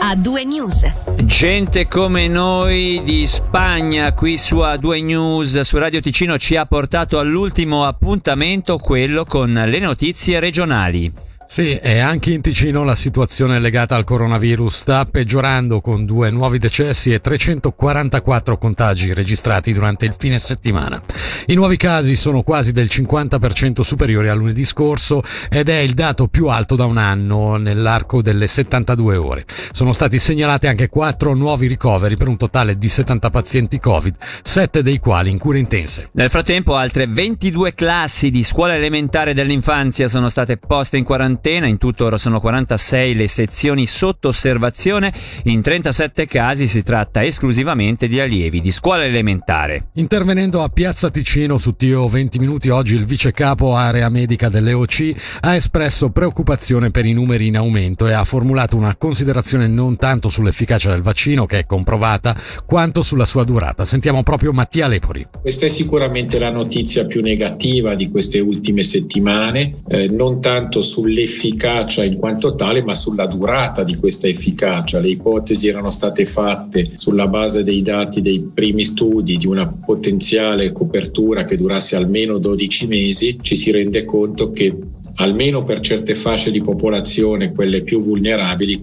A2 News. Gente come noi di Spagna qui su A2 News su Radio Ticino ci ha portato all'ultimo appuntamento, quello con le notizie regionali. Sì, e anche in Ticino la situazione legata al coronavirus sta peggiorando con due nuovi decessi e 344 contagi registrati durante il fine settimana. I nuovi casi sono quasi del 50% superiori a lunedì scorso ed è il dato più alto da un anno nell'arco delle 72 ore. Sono stati segnalati anche 4 nuovi ricoveri per un totale di 70 pazienti Covid, 7 dei quali in cure intense. Nel frattempo altre 22 classi di scuola elementare dell'infanzia sono state poste in quarantena quarantena, in tutto ora sono 46 le sezioni sotto osservazione, in 37 casi si tratta esclusivamente di allievi di scuola elementare. Intervenendo a Piazza Ticino su TO 20 minuti oggi il vice capo area medica dell'EOC ha espresso preoccupazione per i numeri in aumento e ha formulato una considerazione non tanto sull'efficacia del vaccino che è comprovata, quanto sulla sua durata. Sentiamo proprio Mattia Lepori. Questa è sicuramente la notizia più negativa di queste ultime settimane, eh, non tanto sull'efficacia efficacia in quanto tale, ma sulla durata di questa efficacia. Le ipotesi erano state fatte sulla base dei dati dei primi studi di una potenziale copertura che durasse almeno 12 mesi. Ci si rende conto che almeno per certe fasce di popolazione, quelle più vulnerabili,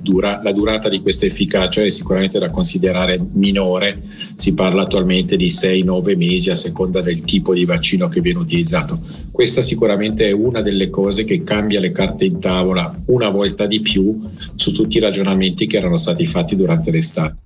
dura, la durata di questa efficacia è sicuramente da considerare minore. Si parla attualmente di 6-9 mesi a seconda del tipo di vaccino che viene utilizzato. Questa sicuramente è una delle cose che cambia le carte in tavola una volta di più su tutti i ragionamenti che erano stati fatti durante l'estate.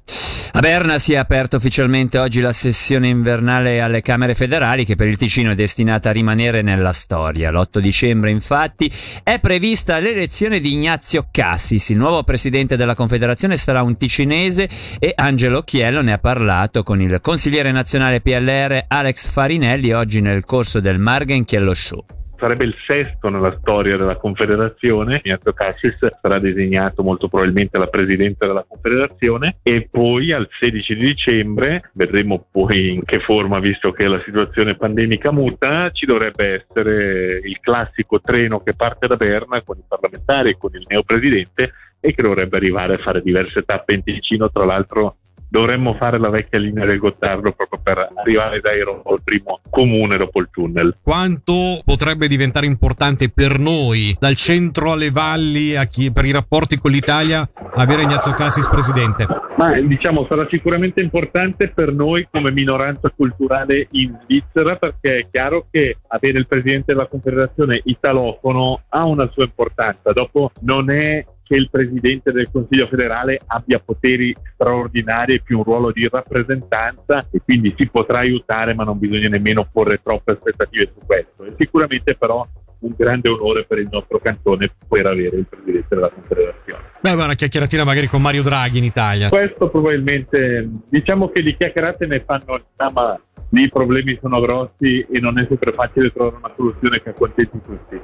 A Berna si è aperta ufficialmente oggi la sessione invernale alle Camere federali che per il Ticino è destinata a rimanere nella storia. L'8 dicembre infatti è prevista l'elezione di Ignazio Cassis, il nuovo presidente della Confederazione sarà un ticinese e Angelo Chiello ne ha parlato con il consigliere nazionale PLR Alex Farinelli oggi nel corso del Margen Chiello Show sarebbe il sesto nella storia della Confederazione. Ignazio Cassis sarà designato molto probabilmente la Presidente della Confederazione e poi al 16 di dicembre, vedremo poi in che forma visto che la situazione pandemica muta, ci dovrebbe essere il classico treno che parte da Berna con i parlamentari e con il neopresidente e che dovrebbe arrivare a fare diverse tappe in Ticino, tra l'altro dovremmo fare la vecchia linea del Gottardo proprio per arrivare da Roma al primo comune dopo il tunnel. Quanto potrebbe diventare importante per noi, dal centro alle valli, a chi, per i rapporti con l'Italia, avere Ignazio Cassis presidente? Ma diciamo sarà sicuramente importante per noi come minoranza culturale in Svizzera perché è chiaro che avere il presidente della Confederazione italofono ha una sua importanza. Dopo non è che il Presidente del Consiglio federale abbia poteri straordinari e più un ruolo di rappresentanza e quindi si potrà aiutare ma non bisogna nemmeno porre troppe aspettative su questo. E sicuramente però un grande onore per il nostro cantone poter avere il Presidente della Confederazione. Beh, una chiacchieratina magari con Mario Draghi in Italia. Questo probabilmente, diciamo che di chiacchierate ne fanno, ma lì i problemi sono grossi e non è sempre facile trovare una soluzione che accontenti tutti.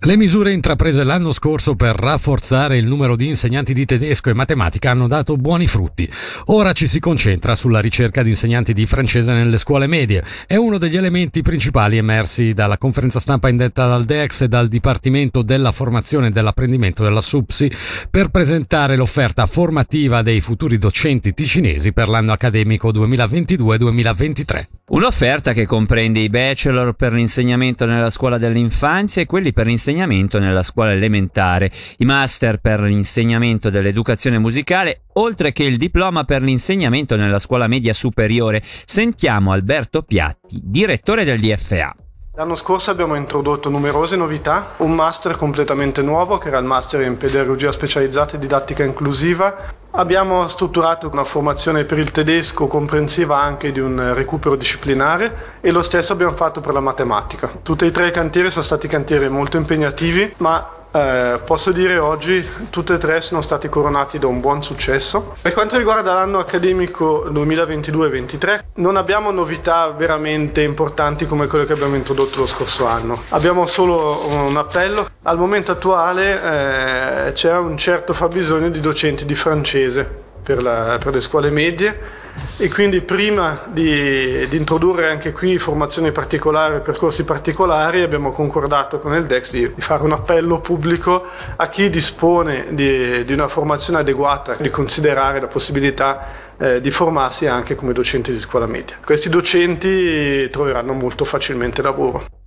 Le misure intraprese l'anno scorso per rafforzare il numero di insegnanti di tedesco e matematica hanno dato buoni frutti. Ora ci si concentra sulla ricerca di insegnanti di francese nelle scuole medie. È uno degli elementi principali emersi dalla conferenza stampa indetta dal DEX e dal Dipartimento della Formazione e dell'Apprendimento della SUPSI per presentare l'offerta formativa dei futuri docenti ticinesi per l'anno accademico 2022-2023. Un'offerta che comprende i bachelor per l'insegnamento nella scuola dell'infanzia e quelli per l'insegnamento nella scuola elementare, i master per l'insegnamento dell'educazione musicale, oltre che il diploma per l'insegnamento nella scuola media superiore. Sentiamo Alberto Piatti, direttore del DFA. L'anno scorso abbiamo introdotto numerose novità, un master completamente nuovo che era il master in pedagogia specializzata e didattica inclusiva. Abbiamo strutturato una formazione per il tedesco comprensiva anche di un recupero disciplinare e lo stesso abbiamo fatto per la matematica. Tutti e tre i cantieri sono stati cantieri molto impegnativi, ma eh, posso dire oggi tutte e tre sono stati coronati da un buon successo. Per quanto riguarda l'anno accademico 2022-23, non abbiamo novità veramente importanti come quelle che abbiamo introdotto lo scorso anno. Abbiamo solo un appello. Al momento attuale eh, c'è un certo fabbisogno di docenti di francese per, la, per le scuole medie e quindi prima di, di, introdurre anche qui formazioni particolari, percorsi particolari, abbiamo concordato con il DEX di, di fare un appello pubblico a chi dispone di, di una formazione adeguata, di considerare la possibilità eh, di formarsi anche come docenti di scuola media. Questi docenti troveranno molto facilmente lavoro.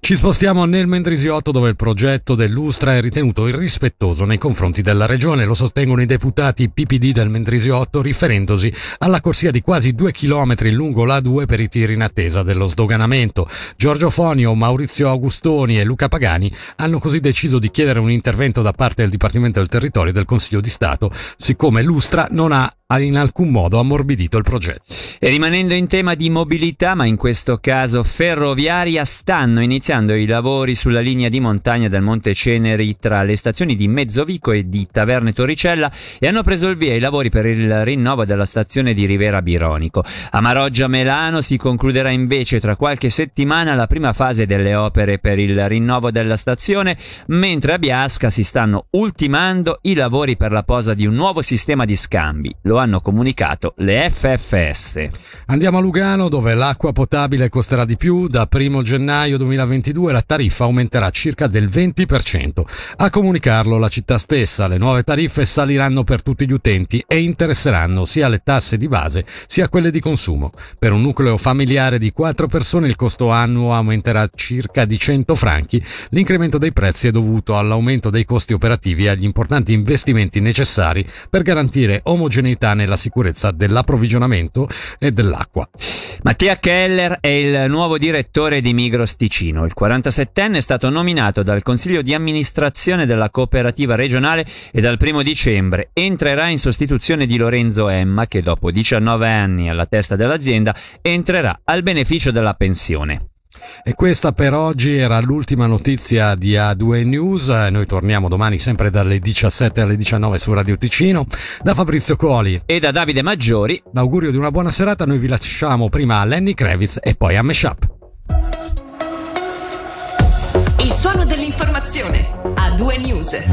Ci spostiamo nel Mendrisiotto dove il progetto dell'Ustra è ritenuto irrispettoso nei confronti della regione, lo sostengono i deputati PPD del Mendrisiotto riferendosi alla corsia di quasi due chilometri lungo la 2 per i tiri in attesa dello sdoganamento. Giorgio Fonio, Maurizio Augustoni e Luca Pagani hanno così deciso di chiedere un intervento da parte del Dipartimento del Territorio e del Consiglio di Stato, siccome l'Ustra non ha ha in alcun modo ammorbidito il progetto. E rimanendo in tema di mobilità, ma in questo caso ferroviaria, stanno iniziando i lavori sulla linea di montagna del Monte Ceneri tra le stazioni di Mezzovico e di Taverne Torricella e hanno preso il via i lavori per il rinnovo della stazione di Rivera Bironico. A Maroggia Melano si concluderà invece tra qualche settimana la prima fase delle opere per il rinnovo della stazione, mentre a Biasca si stanno ultimando i lavori per la posa di un nuovo sistema di scambi. Lo hanno comunicato le FFS. Andiamo a Lugano dove l'acqua potabile costerà di più. Da 1 gennaio 2022 la tariffa aumenterà circa del 20%. A comunicarlo la città stessa, le nuove tariffe saliranno per tutti gli utenti e interesseranno sia le tasse di base sia quelle di consumo. Per un nucleo familiare di 4 persone il costo annuo aumenterà circa di 100 franchi. L'incremento dei prezzi è dovuto all'aumento dei costi operativi e agli importanti investimenti necessari per garantire omogeneità priorità nella sicurezza dell'approvvigionamento e dell'acqua. Mattia Keller è il nuovo direttore di Migros Ticino. Il 47enne è stato nominato dal Consiglio di amministrazione della cooperativa regionale e dal primo dicembre entrerà in sostituzione di Lorenzo Emma che dopo 19 anni alla testa dell'azienda entrerà al beneficio della pensione. E questa per oggi era l'ultima notizia di A2 News. Noi torniamo domani sempre dalle 17 alle 19 su Radio Ticino. Da Fabrizio Coli e da Davide Maggiori. L'augurio di una buona serata. Noi vi lasciamo prima a Lenny Kravitz e poi a Meshup. Il suono dell'informazione. A2 News.